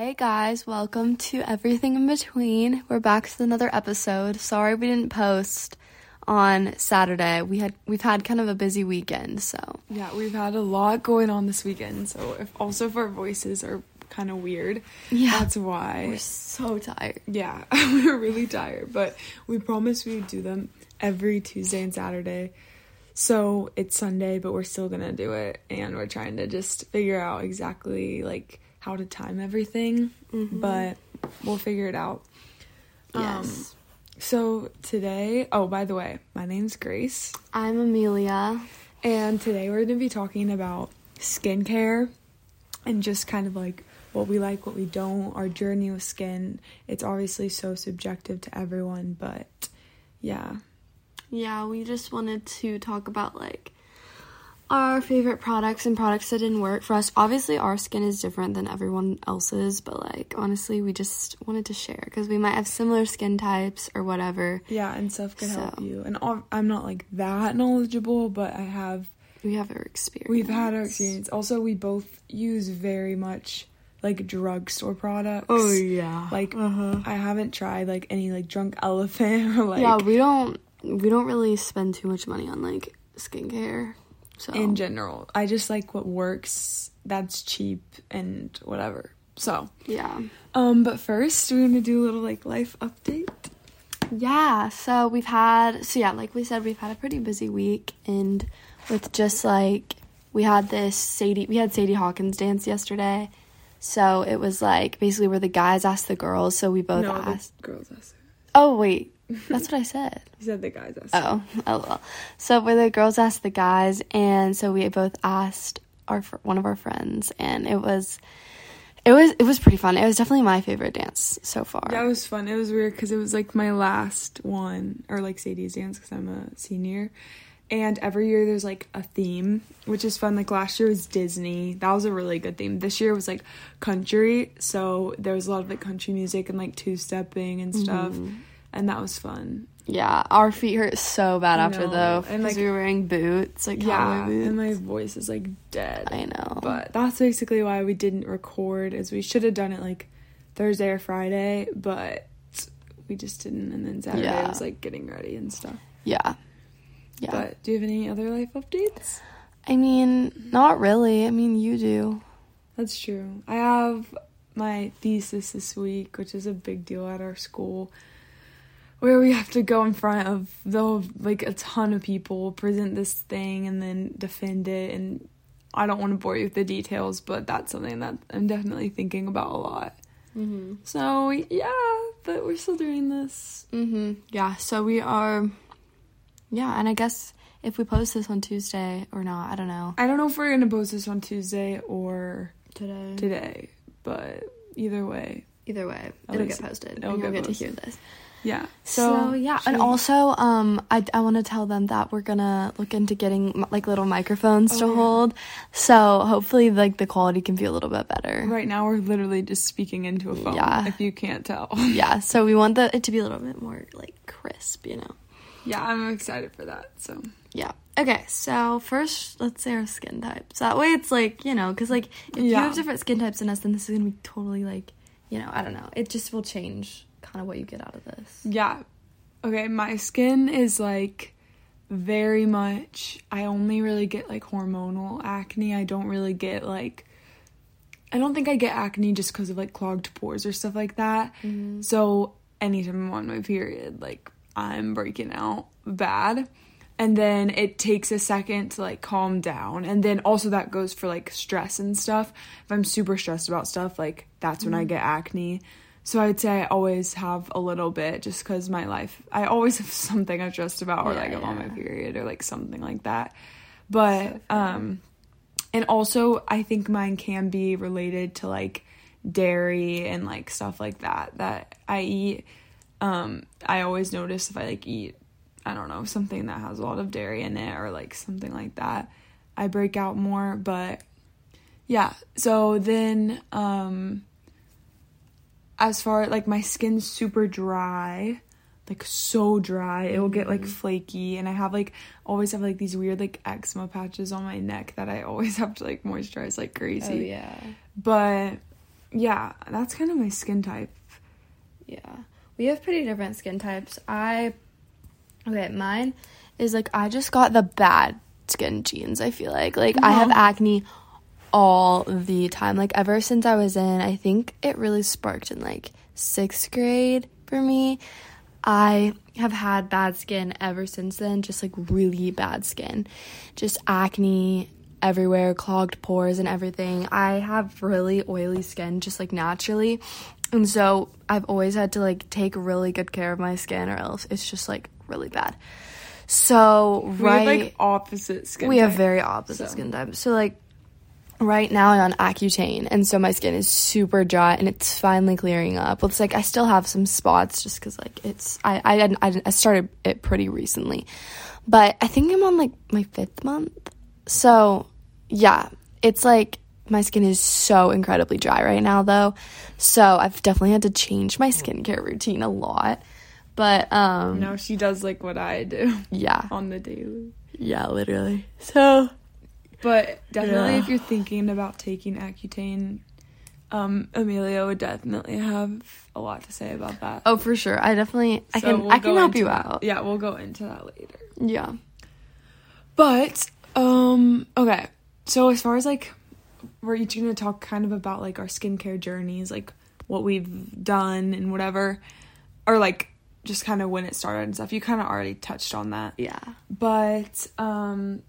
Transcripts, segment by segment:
Hey guys, welcome to Everything in Between. We're back with another episode. Sorry we didn't post on Saturday. We had we've had kind of a busy weekend, so Yeah, we've had a lot going on this weekend, so if also if our voices are kind of weird, Yeah. that's why. we're so tired. Yeah, we were really tired, but we promised we would do them every Tuesday and Saturday. So it's Sunday, but we're still gonna do it, and we're trying to just figure out exactly like how to time everything, but we'll figure it out. Um, Yes. So today, oh by the way, my name's Grace. I'm Amelia. And today we're going to be talking about skincare and just kind of like what we like, what we don't, our journey with skin. It's obviously so subjective to everyone, but yeah. Yeah, we just wanted to talk about like our favorite products and products that didn't work for us. Obviously, our skin is different than everyone else's, but like honestly, we just wanted to share because we might have similar skin types or whatever. Yeah, and stuff could help you. And all, I'm not like that knowledgeable, but I have, We have our experience. we've had our experience. Also, we both use very much like drugstore products. Oh yeah. Like, uh-huh. I haven't tried like any like drunk elephant or like yeah, we don't we don't really spend too much money on like skincare. So in general. I just like what works, that's cheap and whatever. So, yeah. um, but first we're gonna do a little like life update. Yeah, so we've had so yeah, like we said, we've had a pretty busy week and with just like we had this Sadie we had Sadie Hawkins dance yesterday. So it was like basically where the guys asked the girls, so we both no, asked. the girls asked. Oh wait, that's what I said. You said the guys asked. Oh, oh well. So where the girls asked the guys, and so we both asked our one of our friends, and it was, it was it was pretty fun. It was definitely my favorite dance so far. Yeah, it was fun. It was weird because it was like my last one, or like Sadie's dance because I'm a senior. And every year there's like a theme, which is fun. Like last year was Disney. That was a really good theme. This year was like country. So there was a lot of like country music and like two stepping and stuff. Mm-hmm. And that was fun. Yeah, our feet hurt so bad I after know, though, because like- we were wearing boots, like Yeah. boots. And my voice is like dead. I know. But that's basically why we didn't record is we should have done it like Thursday or Friday, but we just didn't and then Saturday Yeah. was like getting ready and stuff. yeah, yeah. But do you have any other life updates? I mean, not really. I mean, you do. That's true. I have my thesis this week, which is a big deal at our school, where we have to go in front of the like a ton of people, present this thing, and then defend it. And I don't want to bore you with the details, but that's something that I'm definitely thinking about a lot. Mm-hmm. So yeah, but we're still doing this. Mm-hmm. Yeah. So we are. Yeah, and I guess if we post this on Tuesday or not, I don't know. I don't know if we're gonna post this on Tuesday or Today. today, but either way, Either way, it'll get posted, it'll and you'll get get to hear this. Yeah. So, yeah, should and also, um, I I want to tell them that we're gonna look into getting like little microphones to Oh, yeah. hold, so hopefully, like the quality can be a little bit better. Right now, we're literally just speaking into a phone. Yeah. If you can't tell. Yeah, so we want the it to be a little bit more like crisp, you know. yeah, I'm excited for that. So Yeah. Okay, so first, let's say our skin types. That way, it's like you know, because like if you have different skin types than us, then this is gonna be totally like, you know, I don't know. It just will change kind of what you get out of this. yeah, okay. My skin is like very much. I only really get like hormonal acne. I don't really get like. I don't think I get acne just because of like clogged pores or stuff like that. Mm-hmm. So anytime I'm on my period, like I'm breaking out bad. And then it takes a second to like calm down. And then also that goes for like stress and stuff. If I'm super stressed about stuff, like that's when I mm-hmm. get acne. So I'd say I always have a little bit just because my life, I always have something I'm stressed about or Yeah, like I'm on my period or like something like that. But, So um, and also I think mine can be related to like dairy and like stuff like that that I eat. Um, I always notice if I like eat, I don't know, something that has a lot of dairy in it or like something like that, I break out more. But yeah, so then um, as far like my skin's super dry like so dry it will get like mm. flaky and i have like always have like these weird like eczema patches on my neck that i always have to like moisturize like crazy Oh, yeah. but yeah, that's kind of my skin type. Yeah. We have pretty different skin types. I okay, mine is like I just got the bad skin genes, I feel like. Like I have acne all the time. Like ever since I was in, I think it really sparked in like 6th grade for me. I have had bad skin ever since then, just like really bad skin. Just acne everywhere, clogged pores and everything. I have really oily skin just like naturally. And so I've always had to like take really good care of my skin or else it's just like really bad. So We right have like opposite skin. we have very opposite So. skin types. So like right now I'm on Accutane and so my skin is super dry and it's finally clearing up. Well, it's like I still have some spots just cuz like it's I I I, I started it pretty recently. But I think I'm on like my 5th month. So yeah, it's like my skin is so incredibly dry right now though. So I've definitely had to change my skincare routine a lot. But um Now she does like what I do yeah. on the daily. Yeah, literally. So But definitely, Yeah. if you're thinking about taking Accutane, um, Amelia would definitely have a lot to say about that. Oh, for sure. I definitely I So can we'll I can help you that. out. Yeah, we'll go into that later. Yeah. But um, okay. So as far as like, we're each gonna talk kind of about like our skincare journeys, like what we've done and whatever, or like just kind of when it started and stuff. You kind of already touched on that. Yeah. but um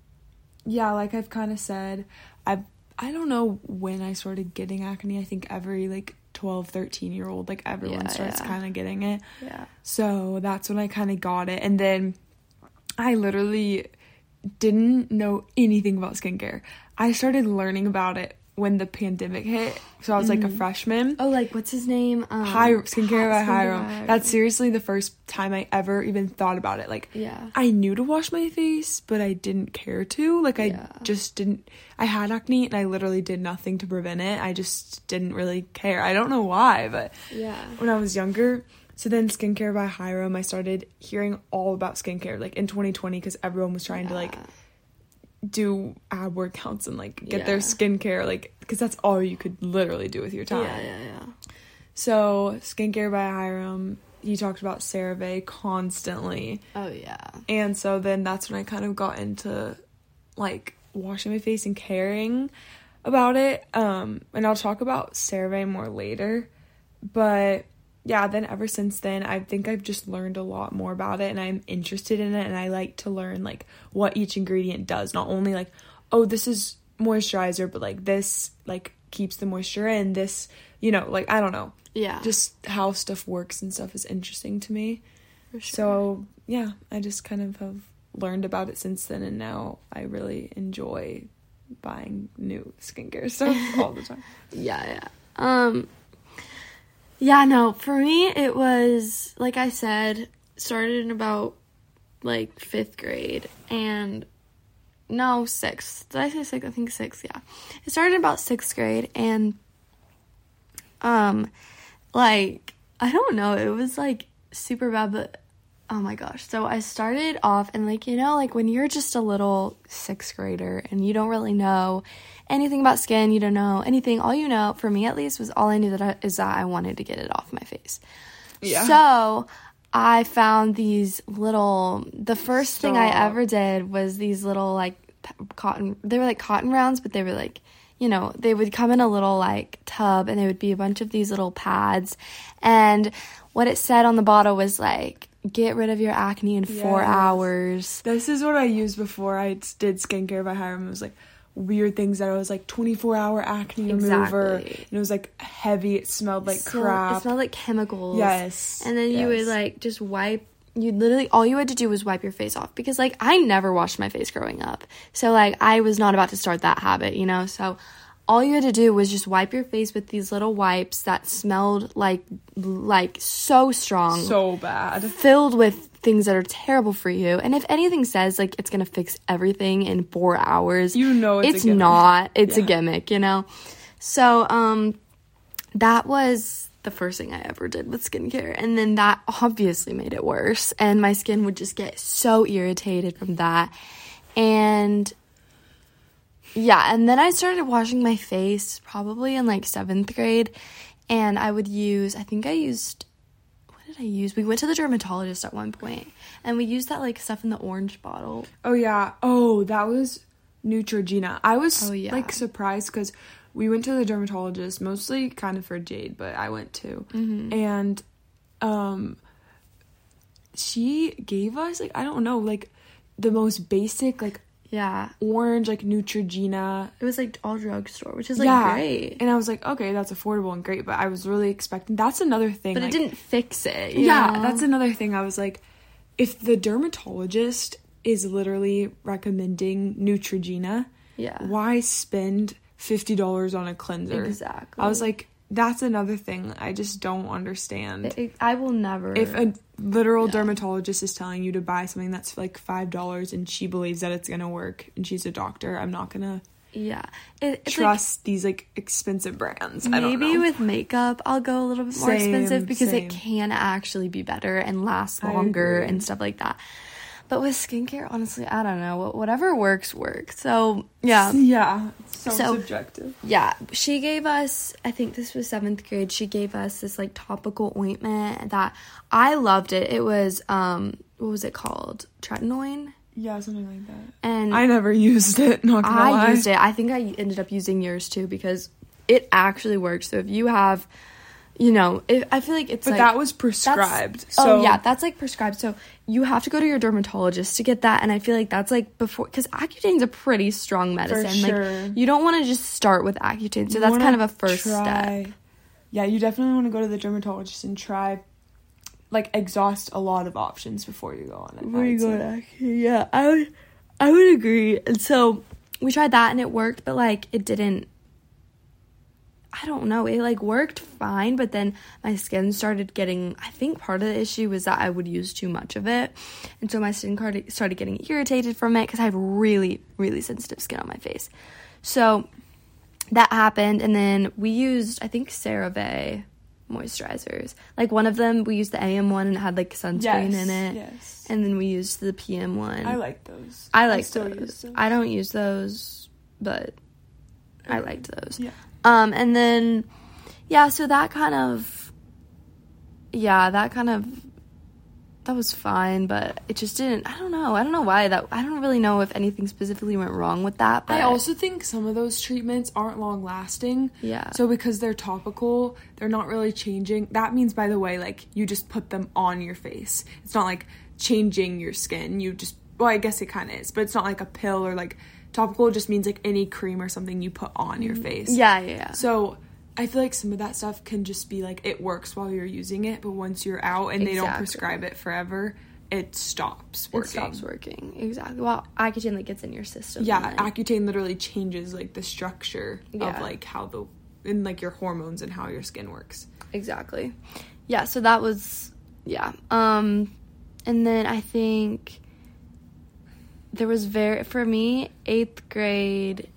yeah like i've kind of said i've i don't know when i started getting acne i think every like 12 13 year old like everyone Yeah, starts yeah. kind of getting it Yeah. so that's when i kind of got it and then i literally didn't know anything about skincare i started learning about it when the pandemic hit so i was like a freshman Oh, like what's his name? Um, Hi, skincare by Hyram. by That's seriously the first time I ever even thought about it. Like, Yeah. I knew to wash my face, but I didn't care to. Like, I Yeah. just didn't. I had acne, and I literally did nothing to prevent it. I just didn't really care. I don't know why, but Yeah. when I was younger. So then, skincare by Hyram, I started hearing all about skincare, like in 2020, because everyone was trying to like do ab workouts and like get their skincare, like because that's all you could literally do with your time. Yeah, yeah, yeah. So, Skincare by Hyram, he talked about CeraVe constantly. Oh yeah. And so then that's when I kind of got into like washing my face and caring about it. Um and I'll talk about CeraVe more later. But yeah, then ever since then, I think I've just learned a lot more about it and I'm interested in it and I like to learn like what each ingredient does. Not only like, oh, this is moisturizer, but like this like keeps the moisture in. This, you know, like I don't know Yeah. just how stuff works and stuff is interesting to me. sure. So, yeah, I just kind of have learned about it since then, and now I really enjoy buying new skincare stuff all the time. Yeah, yeah. Um Yeah, no, for me it was like I said, started in about like 5th grade and no, 6th. Did I say 6th? I think 6th, yeah. It started in about 6th grade and um like I don't know, it was like super bad but oh my gosh. So I started off and like you know like when you're just a little 6th grader and you don't really know anything about skin, you don't know anything. All you know, for me at least, was all I knew that I, is that I wanted to get it off my face. Yeah. So I found these little. The first thing I ever did was these little like cotton. They were like cotton rounds, but they were like. You know, they would come in a little like tub and they would be a bunch of these little pads. And what it said on the bottle was like, get rid of your acne in four hours. This is what I used before I did skincare by Hyram. It was like weird things that I was like 24 hour acne remover. And it was like heavy. It smelled like So- crap. It smelled like chemicals. Yes, And then you would like just wipe. You literally all you had to do was wipe your face off because like I never washed my face growing up, so like I was not about to start that habit, you know. So all you had to do was just wipe your face with these little wipes that smelled like like so strong, so bad. filled with things that are terrible for you. And if anything says like it's gonna fix everything in four hours, You know it's it's not. It's a gimmick, you know. So um, that was the first thing I ever did with skincare, and then that obviously made it worse, and my skin would just get so irritated from that, and yeah, and then I started washing my face probably in like seventh grade, and I would use. I think I used. What did I use? We went to the dermatologist at one point, and we used that like stuff in the orange bottle. Oh yeah. Oh, that was Neutrogena. I was Oh, yeah. like surprised because we went to the dermatologist mostly kind of for Jade, but I went too, Mm-hmm. and um, she gave us like I don't know like the most basic like Yeah, orange like Neutrogena. it was like all drugstore, which is like yeah, great, and I was like, okay, that's affordable and great, but I was really expecting. That's another thing. but like- it didn't fix it. yeah, know? that's another thing. I was like, if the dermatologist is literally recommending Neutrogena, yeah, why spend fifty dollars on a cleanser? exactly. I was like, that's another thing I just don't understand. It- it- I will never. if a literal dermatologist is telling you to buy something that's like five dollars and she believes that it's gonna work and she's a doctor, I'm not gonna yeah, it, it's like, trust these like expensive brands. Maybe with makeup, I'll go a little bit more Same, expensive because same. it can actually be better and last longer and stuff like that. But with skincare, honestly, I don't know. Whatever works, works. So, yeah. yeah, it's so, So- subjective. Yeah. She gave us, I think this was seventh grade, she gave us this like topical ointment that I loved it. It was, um, what was it called? Tretinoin? Yeah, something like that. And I never used it. Not gonna I lie. used it. I think I ended up using yours too because it actually works. So if you have, you know, it, I feel like it's But like that was prescribed. Oh, so oh yeah, that's like prescribed. So you have to go to your dermatologist to get that. And I feel like that's like before because Accutane's a pretty strong medicine. sure. Like you don't want to just start with Accutane. So you that's kind of a first try- step. Yeah, you definitely want to go to the dermatologist and try, like, exhaust a lot of options before you go on it. I would say. Yeah, I would, I would agree. And so we tried that and it worked, but like it didn't. I don't know. It like worked fine, but then my skin started getting. I think part of the issue was that I would use too much of it, and so my skin card- started getting irritated from it because I have really, really sensitive skin on my face. So that happened, and then we used I think CeraVe moisturizers. Like one of them, we used the AM one and it had like sunscreen Yes, in it. Yes. And then we used the PM one. I like those. I like still those. use those. I don't use those, but I liked those. Yeah. Um, and then yeah, so that kind of yeah, that kind of that was fine, but it just didn't. I don't know. I don't know why that. I don't really know if anything specifically went wrong with that. But I also think some of those treatments aren't long lasting. Yeah. So because they're topical, they're not really changing. That means, by the way, like you just put them on your face. It's not like changing your skin. You just well, I guess it kind of is, but it's not like a pill or like topical. Just means like any cream or something you put on your face. yeah, yeah, yeah. So I feel like some of that stuff can just be like it works while you're using it, but once you're out and they don't prescribe it forever, it stops It stops working exactly. Well, Accutane like gets in your system. Yeah, Accutane literally changes like the structure Yeah. of like how the and like your hormones and how your skin works. exactly yeah so that was yeah um and then i think there was very for me eighth grade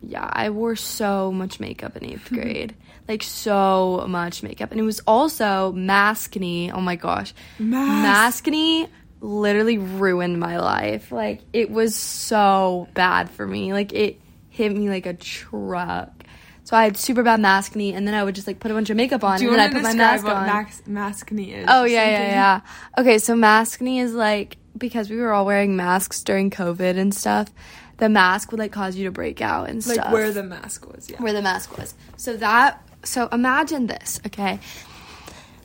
yeah i wore so much makeup in eighth grade like so much makeup and it was also maskne oh my gosh Mask. maskne literally ruined my life like it was so bad for me like it hit me like a truck so I had super bad maskne, and then I would just like put a bunch of makeup on, Do you and then I put my mask what on. max- maskne is? oh yeah, yeah, yeah. Okay, so maskne is like because we were all wearing masks during COVID and stuff. The mask would like cause you to break out and Like stuff. Like where the mask was, yeah. where the mask was. So that so imagine this, okay?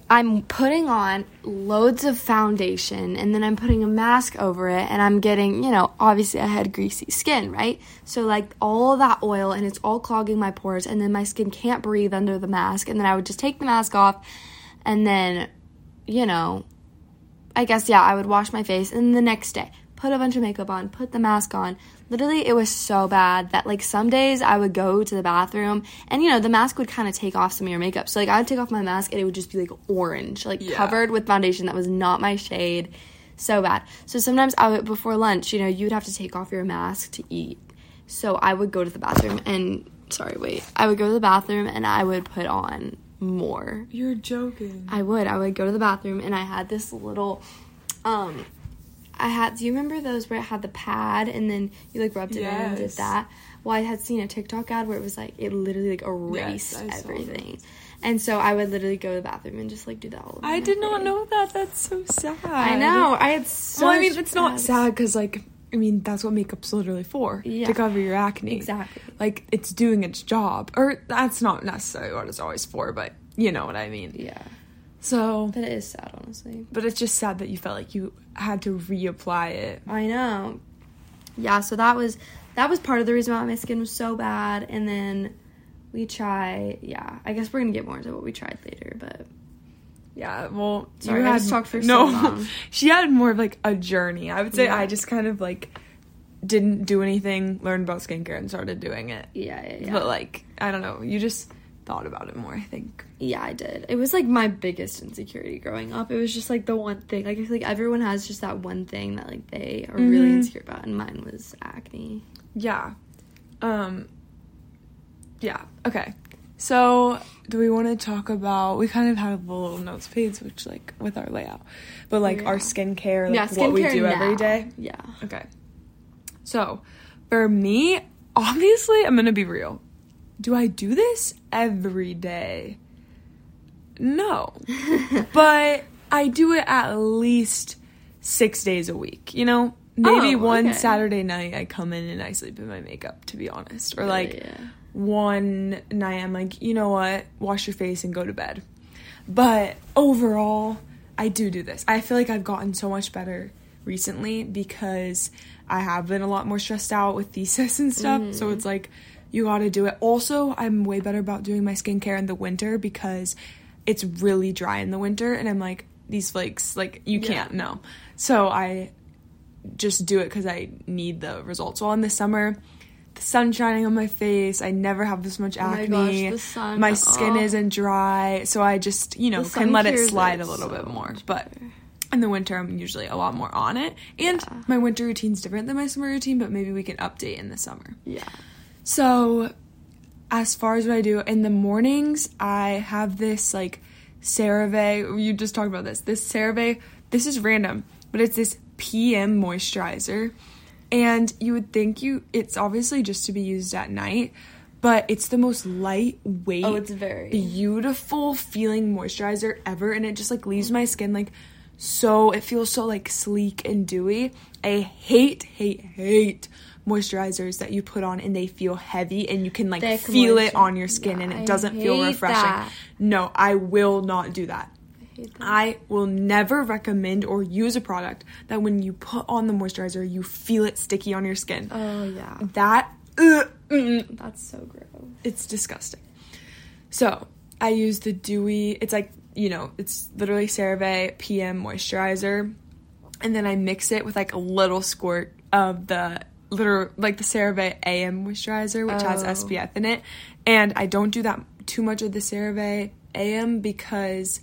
I'm putting on loads of foundation and then I'm putting a mask over it and I'm getting, you know, obviously I had greasy skin, right? So like all that oil and it's all clogging my pores and then my skin can't breathe under the mask and then I would just take the mask off and then you know, I guess yeah, I would wash my face and the next day put a bunch of makeup on, put the mask on. Literally it was so bad that like some days I would go to the bathroom and you know, the mask would kind of take off some of your makeup. So like I would take off my mask and it would just be like orange, like Yeah. covered with foundation that was not my shade. So bad. So sometimes I would before lunch, you know, you'd have to take off your mask to eat. So I would go to the bathroom and sorry, wait. I would go to the bathroom and I would put on more You're joking. I would. I would go to the bathroom and I had this little um I had. Do you remember those where it had the pad and then you like rubbed it in and did that? Well, I had seen a TikTok ad where it was like it literally like erased saw everything, and so I would literally go to the bathroom and just like do that all. over I did not know that. That's so sad. I know. I had so. well, I mean, it's not sad because, like, I mean, that's what makeup's literally for Yeah. to cover your acne. Exactly. Like, it's doing its job. Or that's not necessarily what it's always for, but you know what I mean. Yeah, So, but it is sad, honestly. but it's just sad that you felt like you had to reapply it. I know. Yeah, so that was that was part of the reason why my skin was so bad, and then we try. Yeah, I guess we're gonna get more into what we tried later, but Yeah, well, Sorry, you I had just talked for so no. long. she had more of like a journey. I would say Yeah. I just kind of like didn't do anything, learned about skincare, and started doing it. yeah, yeah, yeah. But like, I don't know, you just thought about it more. I think. Yeah, I did. It was like my biggest insecurity growing up. It was just like the one thing. Like I feel like everyone has just that one thing that like they are really Mhm. insecure about, and mine was acne. Yeah. Um yeah, okay. So, do we want to talk about we kind of have a little notes page which like with our layout. But like our skincare, like yeah, what we do every now. day. Yeah. Okay. So, for me, obviously, I'm going to be real. Do I do this every day? No. but I do it at least 6 days a week, you know? Maybe Oh, one okay. Saturday night I come in and I sleep in my makeup, to be honest. Or like yeah. One night I'm like, you know what, wash your face and go to bed. But overall, I do do this. I feel like I've gotten so much better recently because I have been a lot more stressed out with thesis and stuff. So mm. it's like, you gotta do it. Also, I'm way better about doing my skincare in the winter because it's really dry in the winter and I'm like, these flakes, like, you Yeah. can't, no. So I just do it because I need the results. While in the summer, the sun's shining on my face. I never have this much Oh my acne. gosh, sun, My skin oh. isn't dry, so I just you know can let it slide it a little so bit more. But in the winter, I'm usually a lot more on it. And Yeah. my winter routine's different than my summer routine, but maybe we can update in the summer. Yeah. So, as far as what I do in the mornings, I have this like CeraVe. You just talked about this. This CeraVe. This is random, but it's this PM moisturizer, and you would think you it's obviously just to be used at night, but it's the most lightweight, Oh, it's very. beautiful feeling moisturizer ever, and it just like leaves my skin like so. It feels so like sleek and dewy. I hate, hate, hate moisturizers that you put on and they feel heavy and you can like Thick feel it on your skin and it doesn't feel refreshing. that. No, I will not do that. I hate that. I will never recommend or use a product that when you put on the moisturizer, you feel it sticky on your skin. Oh yeah. That, mm, That's so gross. it's disgusting. So I use the dewy. It's like you know, it's literally CeraVe PM moisturizer, and then I mix it with like a little squirt of the literal like the CeraVe AM moisturizer, which has Oh. SPF in it. And I don't do that too much of the CeraVe AM because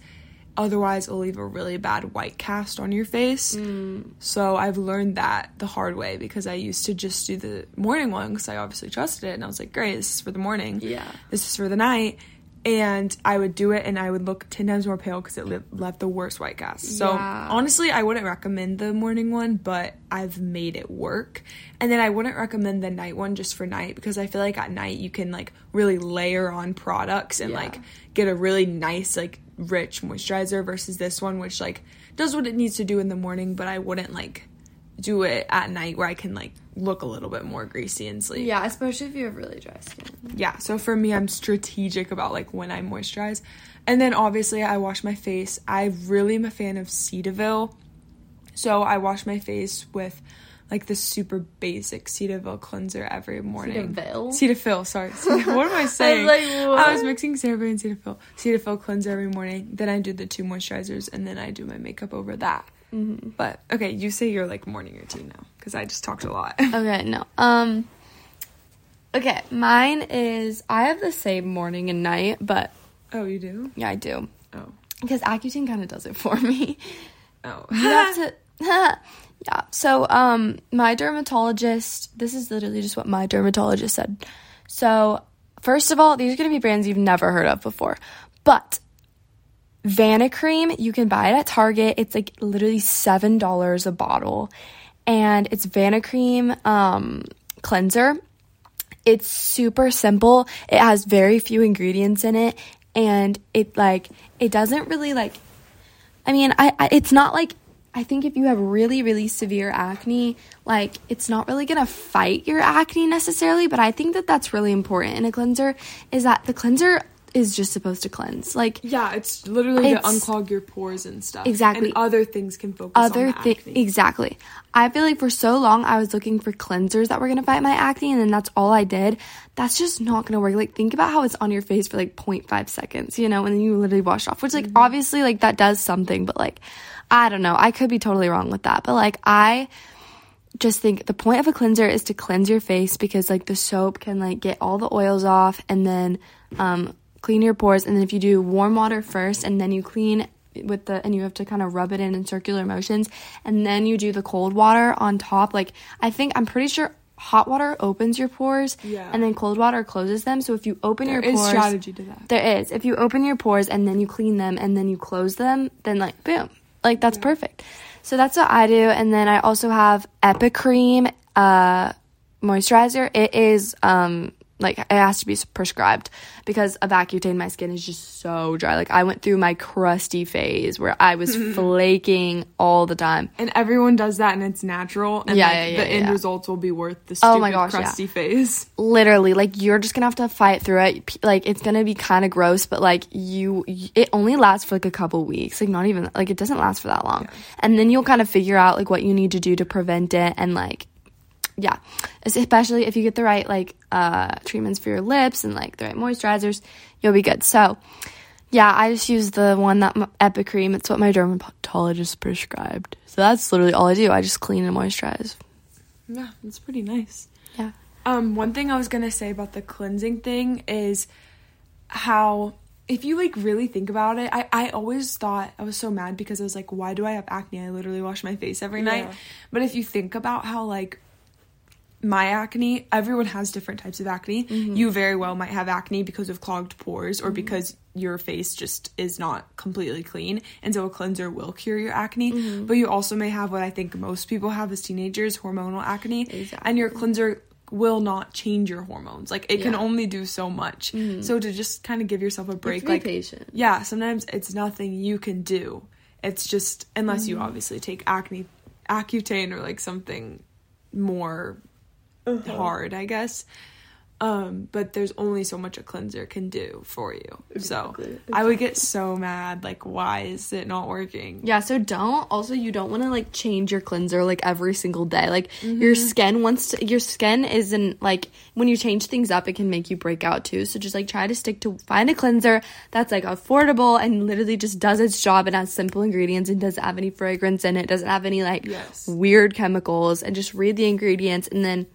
otherwise it'll leave a really bad white cast on your face. Mm. So I've learned that the hard way because I used to just do the morning one because I obviously trusted it and I was like, great, this is for the morning. Yeah. This is for the night. And I would do it and I would look 10 times more pale because it le- left the worst white cast. So Yeah. honestly, I wouldn't recommend the morning one, but I've made it work. And then I wouldn't recommend the night one just for night because I feel like at night you can like really layer on products and Yeah. like get a really nice, like rich moisturizer versus this one, which like does what it needs to do in the morning, but I wouldn't like do it at night where I can like look a little bit more greasy and sleep. Yeah, especially if you have really dry skin. Yeah, so for me, I'm strategic about like when I moisturize. And then obviously, I wash my face. I really am a fan of Cetaphil. So I wash my face with like the super basic Cetaphil cleanser every morning. Cetaphil? Cetaphil, sorry. Cetaphil. What am I saying? like, I was mixing CeraVe and Cetaphil. Cetaphil cleanser every morning. Then I do the two moisturizers, and then I do my makeup over that. Mm-hmm. But okay, you say your like morning routine now because I just talked a lot. Okay, no. Um Okay, mine is I have the same morning and night, but oh, you do? yeah, I do. Oh, Because Accutane kind of does it for me. oh. You have to Yeah. So, um my dermatologist, this is literally just what my dermatologist said. So, first of all, these are going to be brands you've never heard of before. But Vanicream, you can buy it at Target. It's like literally $7 a bottle. And it's Vanicream um, cleanser. It's super simple. It has very few ingredients in it and it like it doesn't really like I mean, I, I it's not like I think if you have really, really severe acne, like it's not really gonna fight your acne necessarily, but I think that that's really important in a cleanser is that the cleanser is just supposed to cleanse. Like Yeah, it's literally to unclog your pores and stuff. Exactly. And other things can focus other on acne. exactly. I feel like for so long I was looking for cleansers that were gonna fight my acne, and then that's all I did. That's just not gonna work. Like think about how it's on your face for like 0.5 seconds, you know, and then you literally wash off. Which like Mm-hmm. obviously like that does something, but like I don't know. I could be totally wrong with that, but like I just think the point of a cleanser is to cleanse your face because like the soap can like get all the oils off and then um clean your pores and then if you do warm water first and then you clean with the and you have to kind of rub it in in circular motions and then you do the cold water on top like I think I'm pretty sure hot water opens your pores Yeah. and then cold water closes them so if you open There your pores strategy to that. there is. If you open your pores and then you clean them and then you close them, then like boom. Like that's perfect. So that's what I do. And then I also have EpiCeram uh moisturizer. It is um like it has to be prescribed because of Accutane my skin is just so dry. Like I went through my crusty phase where I was flaking all the time. And everyone does that and it's natural. And Yeah, like, yeah, yeah, the end yeah. results will be worth the stupid Oh my gosh, yeah. crusty phase. literally like you're just gonna have to fight through it like it's gonna be kind of gross but like you it only lasts for like a couple weeks like not even like it doesn't last for that long and then you'll kind of figure out like what you need to do to prevent it and like yeah especially if you get the right like uh treatments for your lips and like the right moisturizers you'll be good so yeah i just use the one that m- EpiCeram it's what my dermatologist prescribed so that's literally all i do i just clean and moisturize Yeah, that's pretty nice. yeah Um, one thing I was gonna say about the cleansing thing is how if you like really think about it, I, I always thought I was so mad because I was like, why do I have acne? I literally wash my face every night. Yeah. But if you think about how like my acne, everyone has different types of acne. Mm-hmm. You very well might have acne because of clogged pores or because your face just is not completely clean. And so a cleanser will cure your acne. Mm-hmm. But you also may have what I think most people have as teenagers hormonal acne. Exactly. And your cleanser will not change your hormones. Like it can Yeah. Mm-hmm. only do so much. So to just kind of give yourself a break, like patient. yeah, sometimes it's nothing you can do. It's just unless Mm-hmm. you obviously take acne, Accutane or like something more Uh-huh. hard, I guess. Um, but there's only so much a cleanser can do for you. Exactly, So I would get so mad, like, why is it not working? Yeah, so don't also you don't want to like change your cleanser like every single day. Like your skin wants to your skin isn't like when you change things up it can make you break out too. So just like try to stick to find a cleanser that's like affordable and literally just does its job and has simple ingredients and doesn't have any fragrance in it, doesn't have any like Yes. weird chemicals and just read the ingredients and then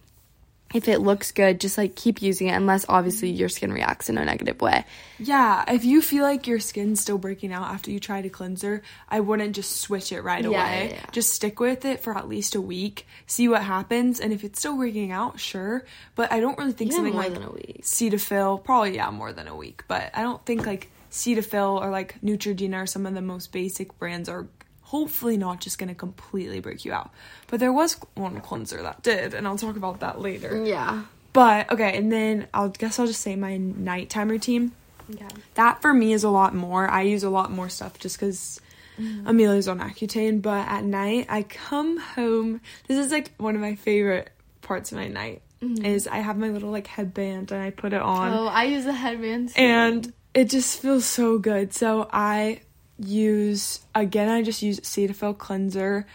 if it looks good, just like keep using it unless obviously your skin reacts in a negative way. Yeah, if you feel like your skin's still breaking out after you tried a cleanser, I wouldn't just switch it right Yeah, away. yeah, yeah. Just stick with it for at least a week, see what happens, and if it's still breaking out, sure. But I don't really think something more like than a week. Cetaphil, probably yeah, more than a week. But I don't think like Cetaphil or like Neutrogena or some of the most basic brands are hopefully not just gonna completely break you out. But there was one cleanser that did, and I'll talk about that later. Yeah. But okay, and then I'll guess I'll just say my nighttime routine Okay. that for me is a lot more. I use a lot more stuff just because mm-hmm. Amelia's on Accutane. But at night, I come home. This is like one of my favorite parts of my night. Mm-hmm. Is I have my little like headband and I put it on, Oh, I use a headband. too. and it just feels so good. So I use again. I just use Cetaphil cleanser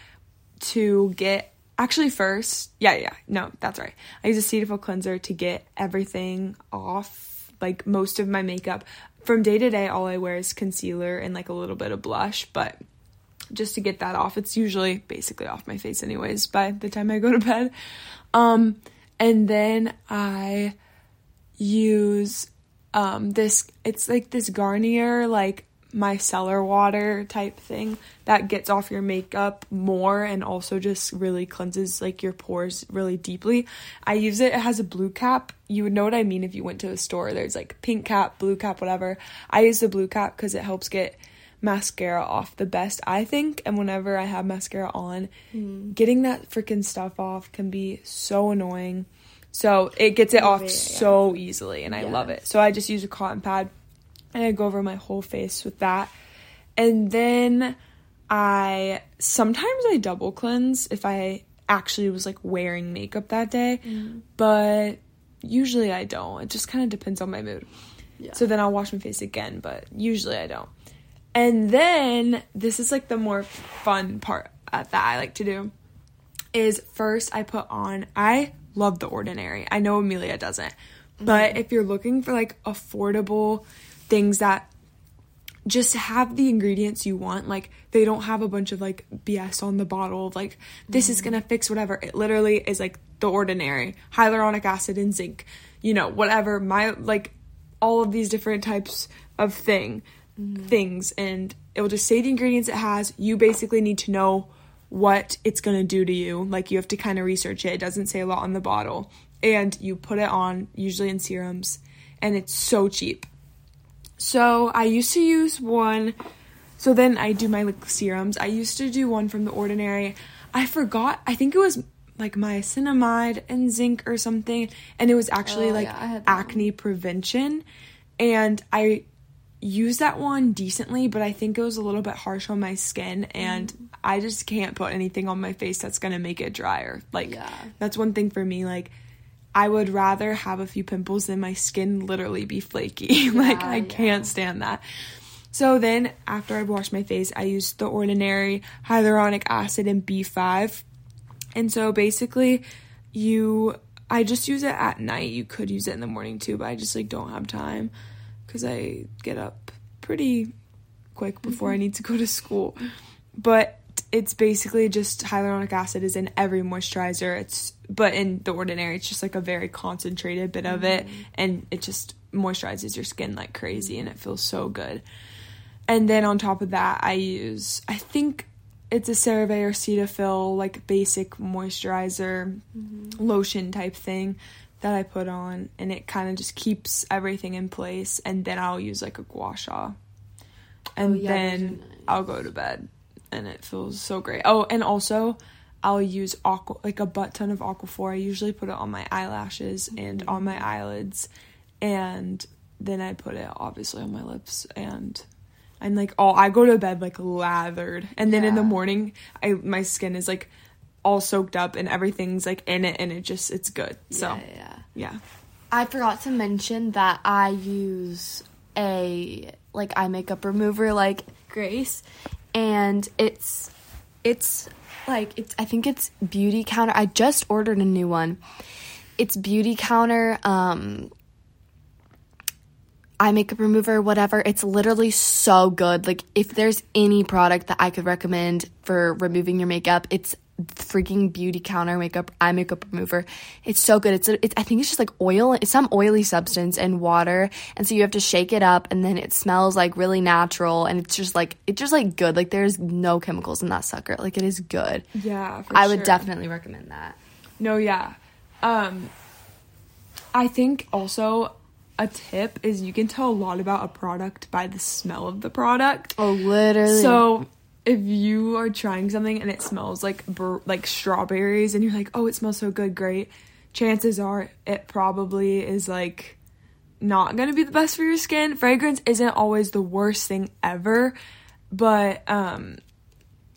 to get. Actually, first, yeah, yeah, no, that's right. I use a Cetaphil cleanser to get everything off, like most of my makeup. From day to day, all I wear is concealer and like a little bit of blush, but just to get that off, it's usually basically off my face, anyways, by the time I go to bed. Um, and then I use um this it's like this Garnier like micellar water type thing that gets off your makeup more and also just really cleanses like your pores really deeply. I use it, it has a blue cap. You would know what I mean if you went to a store. There's like pink cap, blue cap, whatever. I use the blue cap cuz it helps get mascara off the best, I think. And whenever I have mascara on, Mm-hmm. getting that freaking stuff off can be so annoying. So it gets it off yeah. so easily, and I love it. So I just use a cotton pad and I go over my whole face with that. And then I sometimes I double cleanse if I actually was like wearing makeup that day, Mm-hmm. but usually I don't. It just kind of depends on my mood. Yeah. So then I'll wash my face again, but usually I don't. And then this is like the more fun part that I like to do is first I put on I love the ordinary. I know Amelia doesn't. But if you're looking for like affordable things that just have the ingredients you want, like they don't have a bunch of like BS on the bottle of like this is mm-hmm. gonna fix whatever. It literally is like the ordinary hyaluronic acid and zinc, you know, whatever. My like all of these different types of thing mm-hmm. things and it will just say the ingredients it has. You basically need to know what it's to do to you. Like you have to kind of research it. It doesn't say a lot on the bottle. And you put it on usually in serums and it's so cheap. So I used to use one so then I do my like serums. I used to do one from the ordinary. I forgot. I think it was like niacinamide and zinc or something and it was actually Oh, like yeah, acne prevention and I used that one decently, but I think it was a little bit harsh on my skin and Mm. I just can't put anything on my face that's going to make it drier. Like Yeah. that's one thing for me like I would rather have a few pimples than my skin literally be flaky. like Yeah, I yeah. can't stand that. So then after I'd washed my face, I used the ordinary hyaluronic acid and B5. And so basically you I just use it at night. You could use it in the morning too, but I just like don't have time cuz I get up pretty quick before I mm-hmm. need to go to school. But it's basically just hyaluronic acid is in every moisturizer. It's but in the ordinary it's just like a very concentrated bit of it mm-hmm. and it just moisturizes your skin like crazy and it feels so good. And then on top of that, I use I think it's a CeraVe or Cetaphil like basic moisturizer mm-hmm. lotion type thing that I put on and it kind of just keeps everything in place and then I'll use like a gua sha. Oh, and Oh, yeah, then nice. I'll go to bed and it feels so great. Oh, and also I'll use aqua like a butt ton of aquaphor. I usually put it on my eyelashes and on my eyelids and then I put it obviously on my lips and I'm like oh I go to bed like lathered and then in the morning I my skin is like all soaked up and everything's like in it and it just it's good. So yeah, yeah. yeah. I forgot to mention that I use a like eye makeup remover like Grace and it's it's like it's I think it's Beauty Counter. I just ordered a new one. It's Beauty Counter um eye makeup remover whatever. It's literally so good. Like if there's any product that I could recommend for removing your makeup, it's freaking beauty counter makeup eye makeup remover. It's so good. It's, a, it's i think it's just like oil it's some oily substance and water and so you have to shake it up and then it smells like really natural and it's just like it's just like good. Like there's no chemicals in that sucker. Like it is good. Yeah, i would definitely recommend that. No, yeah. Um I think also a tip is you can tell a lot about a product by the smell of the product. oh literally. So if you are trying something and it smells like like strawberries and you're like, "Oh, it smells so good, great." Chances are it probably is like not going to be the best for your skin. Fragrance isn't always the worst thing ever, but um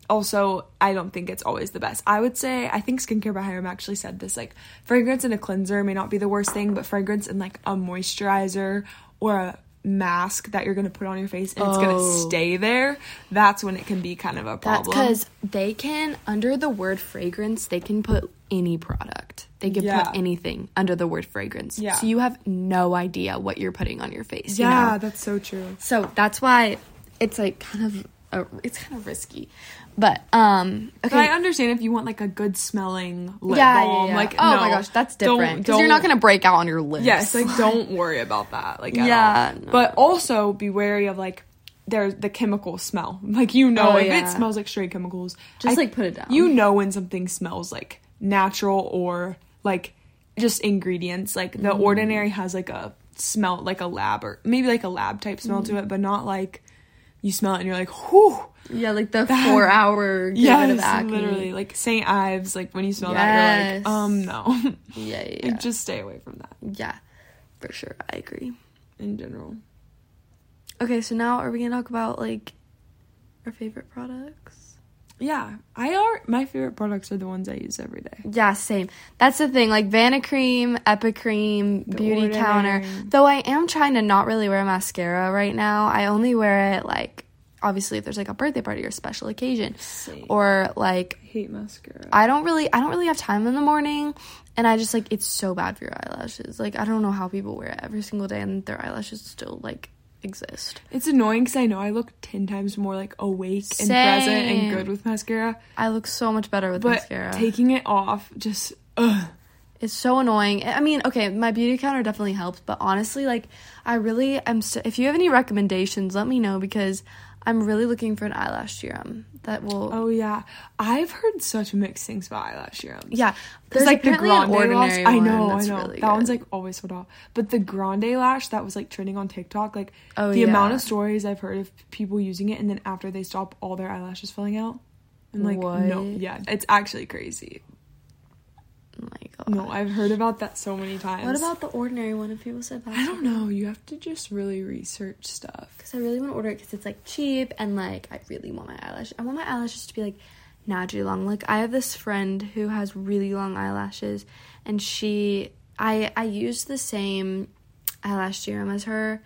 also I don't think it's always the best. I would say I think Skincare by Hyram actually said this like fragrance in a cleanser may not be the worst thing, but fragrance in like a moisturizer or a mask that you're gonna put on your face and it's Oh. gonna stay there, that's when it can be kind of a that's problem. because they can under the word fragrance they can put any product they can Yeah. put anything under the word fragrance Yeah. so you have no idea what you're putting on your face you yeah, know? that's so true. So that's why it's like kind of a, it's kind of risky. But um But. I understand if you want like a good smelling lip yeah, balm. yeah, yeah. Like, oh no, my gosh, that's different because you're not gonna break out on your lips. Yes, like don't worry about that. Like at Yeah, all. no. but also be wary of like there's the chemical smell. Like you know Oh, if yeah. it smells like straight chemicals, Just, like, put it down. You know when something smells like natural or like just ingredients. Like the Mm. ordinary has like a smell like a lab or maybe like a lab type smell Mm. to it, but not like you smell it and you're like, whew. Yeah, like the That- four hour get rid of acne. literally. Like St. Ives, like when you smell that, you're like, um, no. Yeah, yeah, like, just stay away from that yeah, for sure. I agree. in general. Okay, so now are we gonna talk about like our favorite products? Yeah, I are. My favorite products are the ones I use every day. Yeah, same. That's the thing. Like Vanicream, Epic Cream, The Beauty Ordinary. Counter. Though I am trying to not really wear mascara right now. I only wear it like obviously if there's like a birthday party or special occasion, Same. or like I hate mascara. I don't really I don't really have time in the morning and I just like it's so bad for your eyelashes. Like I don't know how people wear it every single day and their eyelashes still like exist. it's annoying because I know I look ten times more like awake and present and good with mascara, I look so much better with but mascara. taking it off just ugh. It's so annoying. I mean, okay, my beauty counter definitely helps, but honestly, like, I really am. St- if you have any recommendations, let me know because I'm really looking for an eyelash serum that will. Oh yeah, I've heard such mixed things about eyelash serums. yeah, There's like the GrandeLASH. I know, I know. really that one's like always sold out. But the grande lash that was like trending on TikTok, like Oh, the amount of stories I've heard of people using it, and then after they stop, all their eyelashes falling out. And like, no, yeah, it's actually crazy. Oh god. No, I've heard about that so many times. What about the ordinary one? If people said that, I don't know. You have to just really research stuff. Because I really want to order it because it's like cheap and like I really want my eyelash. I want my eyelashes to be like naturally long. Like I have this friend who has really long eyelashes, and she I I used the same eyelash serum as her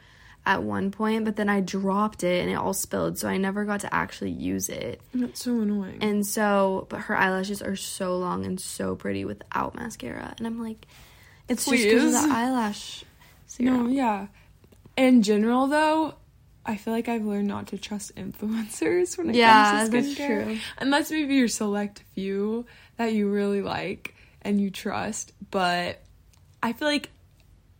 at one point, but then I dropped it and it all spilled, so I never got to actually use it. And that's so annoying. And so, but her eyelashes are so long and so pretty without mascara, and I'm like, it's just because of the eyelash no, yeah. In general, though, I feel like I've learned not to trust influencers when it Yeah, comes to that's skincare. true. Unless maybe your select few that you really like and you trust. But I feel like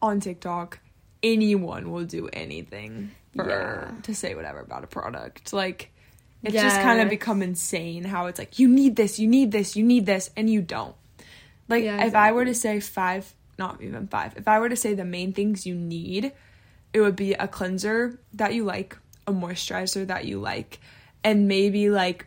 on TikTok, anyone will do anything for Yeah. to say whatever about a product. Like it's just kind of become insane how it's like you need this, you need this, you need this, and you don't. Like Yeah, if I were to say five, not even five, if I were to say the main things you need, it would be a cleanser that you like, a moisturizer that you like, and maybe like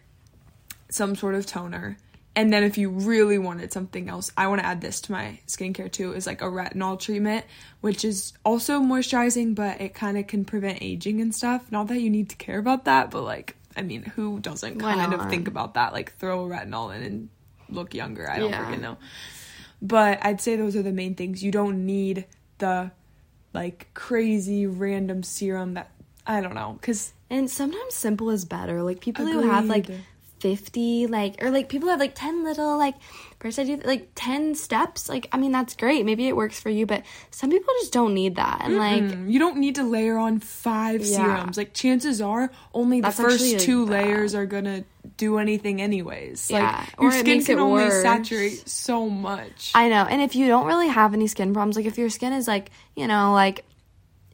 some sort of toner. And then if you really wanted something else, I want to add this to my skincare too, is like a retinol treatment, which is also moisturizing, but it kind of can prevent aging and stuff. Not that you need to care about that, but like, I mean, who doesn't Why kind not? of think about that? Like throw a retinol in and look younger. I don't Yeah. freaking know. But I'd say those are the main things. You don't need the like crazy random serum that I don't know cuz And sometimes simple is better. Like people who have like Agreed. 50 like or like people have like 10 little like first I do like 10 steps. Like I mean that's great. Maybe it works for you, but some people just don't need that. And like Mm, you don't need to layer on 5 Yeah. serums. Like chances are only the That's actually, first like, two bad. layers are to do anything anyways. Yeah, Like your skin can only worse. saturate so much. I know. And if you don't really have any skin problems, like if your skin is like, you know, like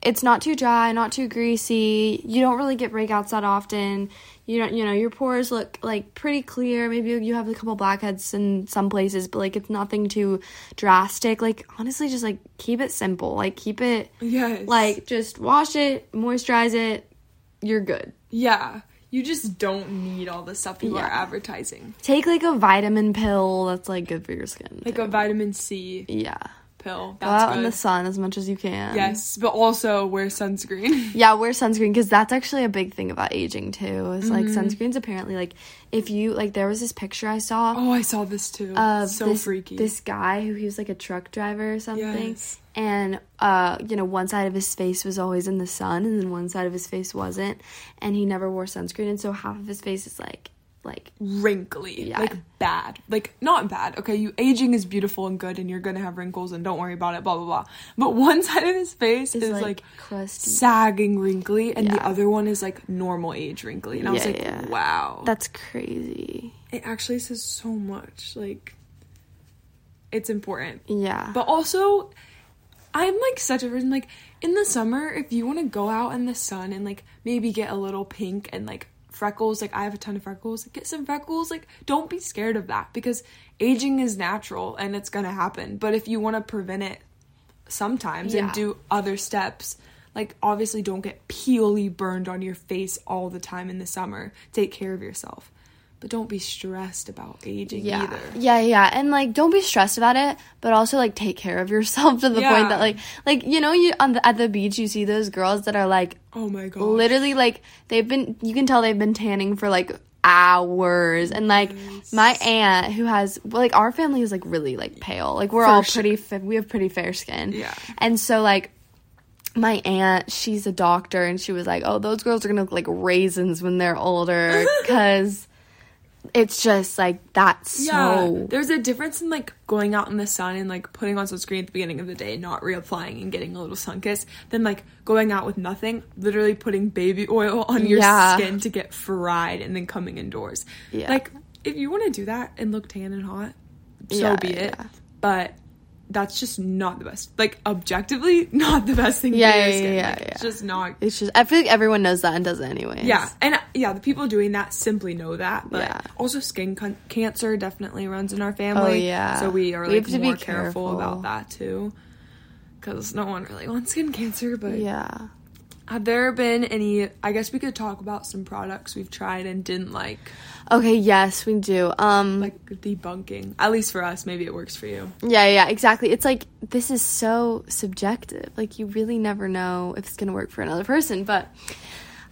it's not too dry, not too greasy, you don't really get breakouts that often. You don't, you know, your pores look like pretty clear. Maybe you have a couple blackheads in some places, but like it's nothing too drastic. Like honestly, just like keep it simple. Like keep it yes. like just wash it, moisturize it, you're good. yeah, you just don't need all the stuff people are advertising. Take like a vitamin pill that's like good for your skin. Like too. a vitamin C yeah. Pill. Go out good. in the sun as much as you can. Yes, but also wear sunscreen. Yeah, wear sunscreen because that's actually a big thing about aging too. Is like Mm-hmm. sunscreen's apparently like if you like there was this picture I saw Oh, I saw this too. of so this, freaky. this guy who he was like a truck driver or something, Yes. and uh you know one side of his face was always in the sun and then one side of his face wasn't, and he never wore sunscreen and so half of his face is like like wrinkly, Yeah. like bad, like not bad. Okay, you aging is beautiful and good, and you're gonna have wrinkles, and don't worry about it. Blah blah blah. But one side of his face is is, like, like, crusty. sagging wrinkly, and the other one is like normal age wrinkly. And I was like, yeah. wow, That's crazy. it actually says so much. Like, it's important. Yeah. But also, I'm like such a person. Like in the summer, if you want to go out in the sun and like maybe get a little pink and like freckles, like I have a ton of freckles, get some freckles. Like don't be scared of that because aging is natural and it's gonna happen. But if you want to prevent it sometimes Yeah. and do other steps, Like, obviously, don't get peely burned on your face all the time in the summer. Take care of yourself. But don't be stressed about aging yeah. either. Yeah, yeah. And like don't be stressed about it, but also like take care of yourself to the Yeah. point that like like you know you on the at the beach you see those girls that are like Oh my god. literally like they've been you can tell they've been tanning for like hours and like my aunt who has like our family is like really like pale like we're For all pretty we have pretty fair skin Yeah. and so like my aunt she's a doctor and she was like oh those girls are gonna look like raisins when they're older because it's just like that's Yeah, so there's a difference in like going out in the sun and like putting on sunscreen at the beginning of the day, not reapplying and getting a little sun kiss, than like going out with nothing, literally putting baby oil on your Yeah. skin to get fried and then coming indoors. Yeah. Like if you want to do that and look tan and hot, so Yeah, be it. But that's just not the best. Like objectively, not the best thing Yeah, yeah, skin. yeah, Like, yeah. It's just not it's just i feel like everyone knows that and does it anyway. yeah, and yeah, the people doing that simply know that. But Yeah. also, skin con- cancer definitely runs in our family. Oh, yeah. so we are We like have to be more careful. careful. about that too, because no one really wants skin cancer. But yeah have there been any? I guess we could talk about some products we've tried and didn't like, okay yes we do um like debunking. At least for us, maybe it works for you. Yeah, yeah, exactly. It's like this is so subjective. Like you really never know if it's going to work for another person, but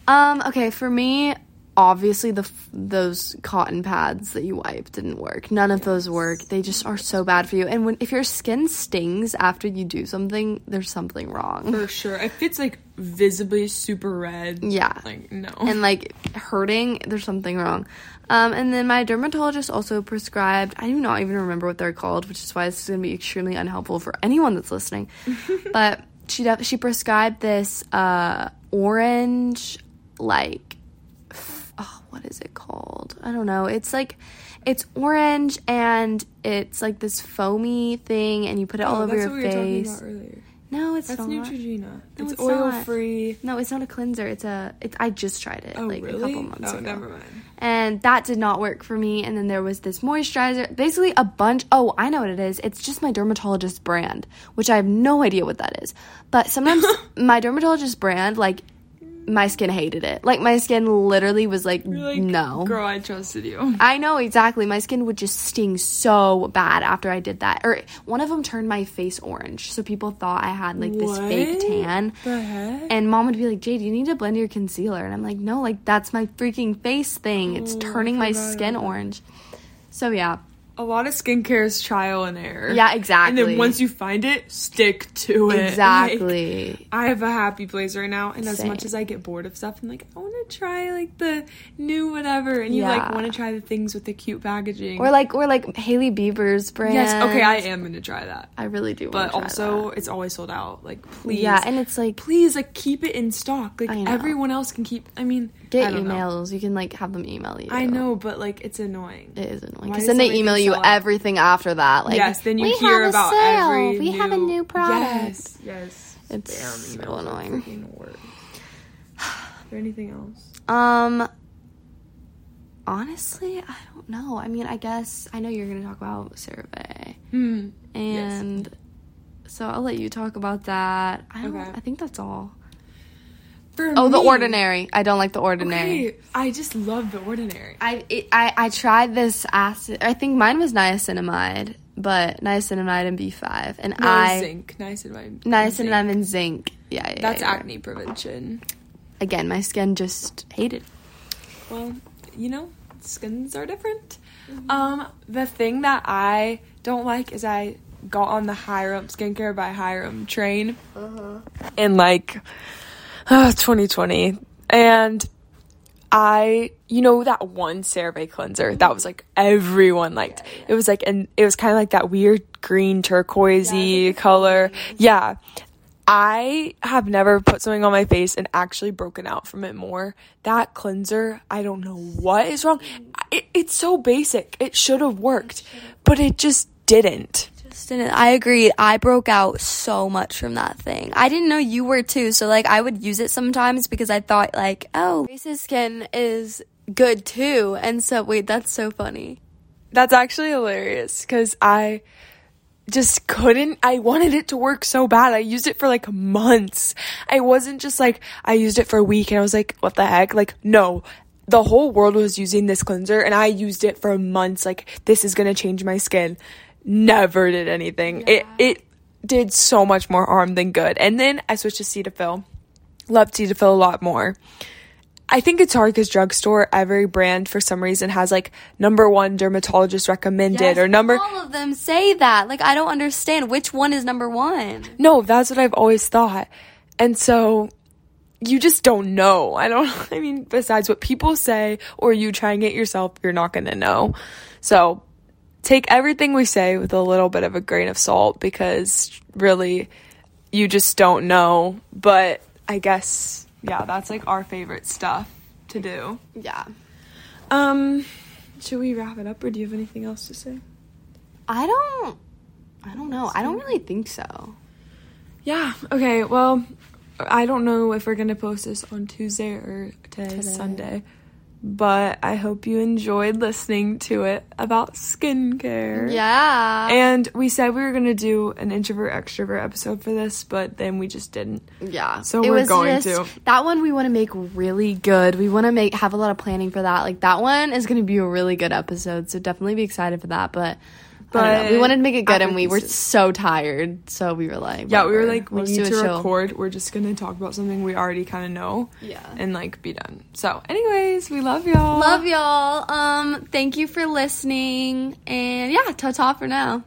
um okay, for me obviously the f- those cotton pads that you wipe didn't work. None of those work. They just are so bad for you. And when if your skin stings after you do something, there's something wrong. For sure, if it's like visibly super red, Yeah. like no, and like hurting, there's something wrong. Um, and then my dermatologist also prescribed, I do not even remember what they're called, which is why this is going to be extremely unhelpful for anyone that's listening. but she def- she prescribed this uh, orange, like, f- oh, what is it called? I don't know. It's like, it's orange and it's like this foamy thing, and you put it all Oh, over that's your what we were talking face. No, it's That's not. Neutrogena. No, it's, it's oil not. free. No, it's not a cleanser. It's a. It's. I just tried it Oh like really? a couple months oh, ago, never mind. and that did not work for me. And then there was this moisturizer, basically a bunch. Oh, I know what it is. It's just my dermatologist brand, which I have no idea what that is. But sometimes my dermatologist brand, like, my skin hated it. Like my skin literally was like, like, no. girl, I trusted you. I know exactly. My skin would just sting so bad after I did that. Or one of them turned my face orange, so people thought I had like this fake tan. The heck? And mom would be like, Jade, you need to blend your concealer. And I'm like, no, like that's my freaking face thing. It's Oh, turning my skin orange. So yeah. A lot of skincare is trial and error. Yeah, exactly. And then once you find it, stick to it. Like, Exactly. I have a happy place right now, and as Same. much as I get bored of stuff, I'm like, I want to try like the new whatever, and you like want to try the things with the cute packaging. or like or like Hailey Bieber's brand. yes, okay, I am gonna try that, I really do but want to also it's always sold out. Like, please, Yeah, and it's like please, like keep it in stock. Like everyone else can keep. I mean, get don't know. emails. You can like have them email you. I know, but like it's annoying. It is annoying because then they email you everything after that. Like, yes, then you we hear have a about sale. every. We have a new product. Yes, yes. It's Damn, so emails annoying. Is there anything else? Um, honestly, I don't know. I mean, I guess I know you're gonna talk about CeraVe, Hmm. and so I'll let you talk about that. I don't. Okay. I think that's all. For Oh, the ordinary. I don't like the ordinary. Okay, I just love the ordinary. I it, I I tried this acid. I think mine was niacinamide, but niacinamide and B5, and No I zinc, niacinamide. niacinamide and zinc. Yeah, yeah. That's yeah. acne prevention. Again, my skin just hated. Well, you know, skins are different. Um, the thing that I don't like is I got on the Hyram skincare by Hyram train and like uh, 2020, and I, you know, that one CeraVe cleanser that was like everyone liked. It was like, and it was kind of like that weird green turquoisey color. Yeah. I have never put something on my face and actually broken out from it more. That cleanser, I don't know what is wrong. It, it's so basic. It should have worked, but it just didn't. I agree. I broke out so much from that thing. I didn't know you were too. So like, I would use it sometimes because I thought like, oh, Grace's skin is good too. And so wait, that's so funny. That's actually hilarious because I just couldn't. I wanted it to work so bad. I used it for like months. I wasn't just like, I used it for a week and I was like, what the heck? Like, no. The whole world was using this cleanser and I used it for months. Like, this is gonna change my skin. Never did anything. It, it did so much more harm than good. And then I switched to Cetaphil. Loved Cetaphil a lot more. I think it's hard because drugstore, every brand for some reason has like number one dermatologist recommended Yes, or number. All of them say that. Like I don't understand which one is number one. No, that's what I've always thought. And so you just don't know. I don't, I mean, besides what people say or you trying it yourself, you're not going to know. So take everything we say with a little bit of a grain of salt because really you just don't know. But I guess, yeah, that's like our favorite stuff to do. Yeah. Um, should we wrap it up or do you have anything else to say? I don't. I don't know. I don't really think so. Yeah. Okay. Well, I don't know if we're gonna post this on Tuesday or today, Today. Sunday, but I hope you enjoyed listening to it about skincare. Yeah. And we said we were gonna do an introvert extrovert episode for this, but then we just didn't. yeah. So we're going to. That one we want to make really good. We want to make have a lot of planning for that. Like that one is going to be a really good episode. So definitely be excited for that. But. I we wanted to make it good, and we were so tired, so we were like, Yeah, we were like, we need to chill. record. We're just gonna talk about something we already kind of know. Yeah. And like be done. So, anyways, we love y'all. Love y'all. Um, thank you for listening, and yeah, ta ta for now.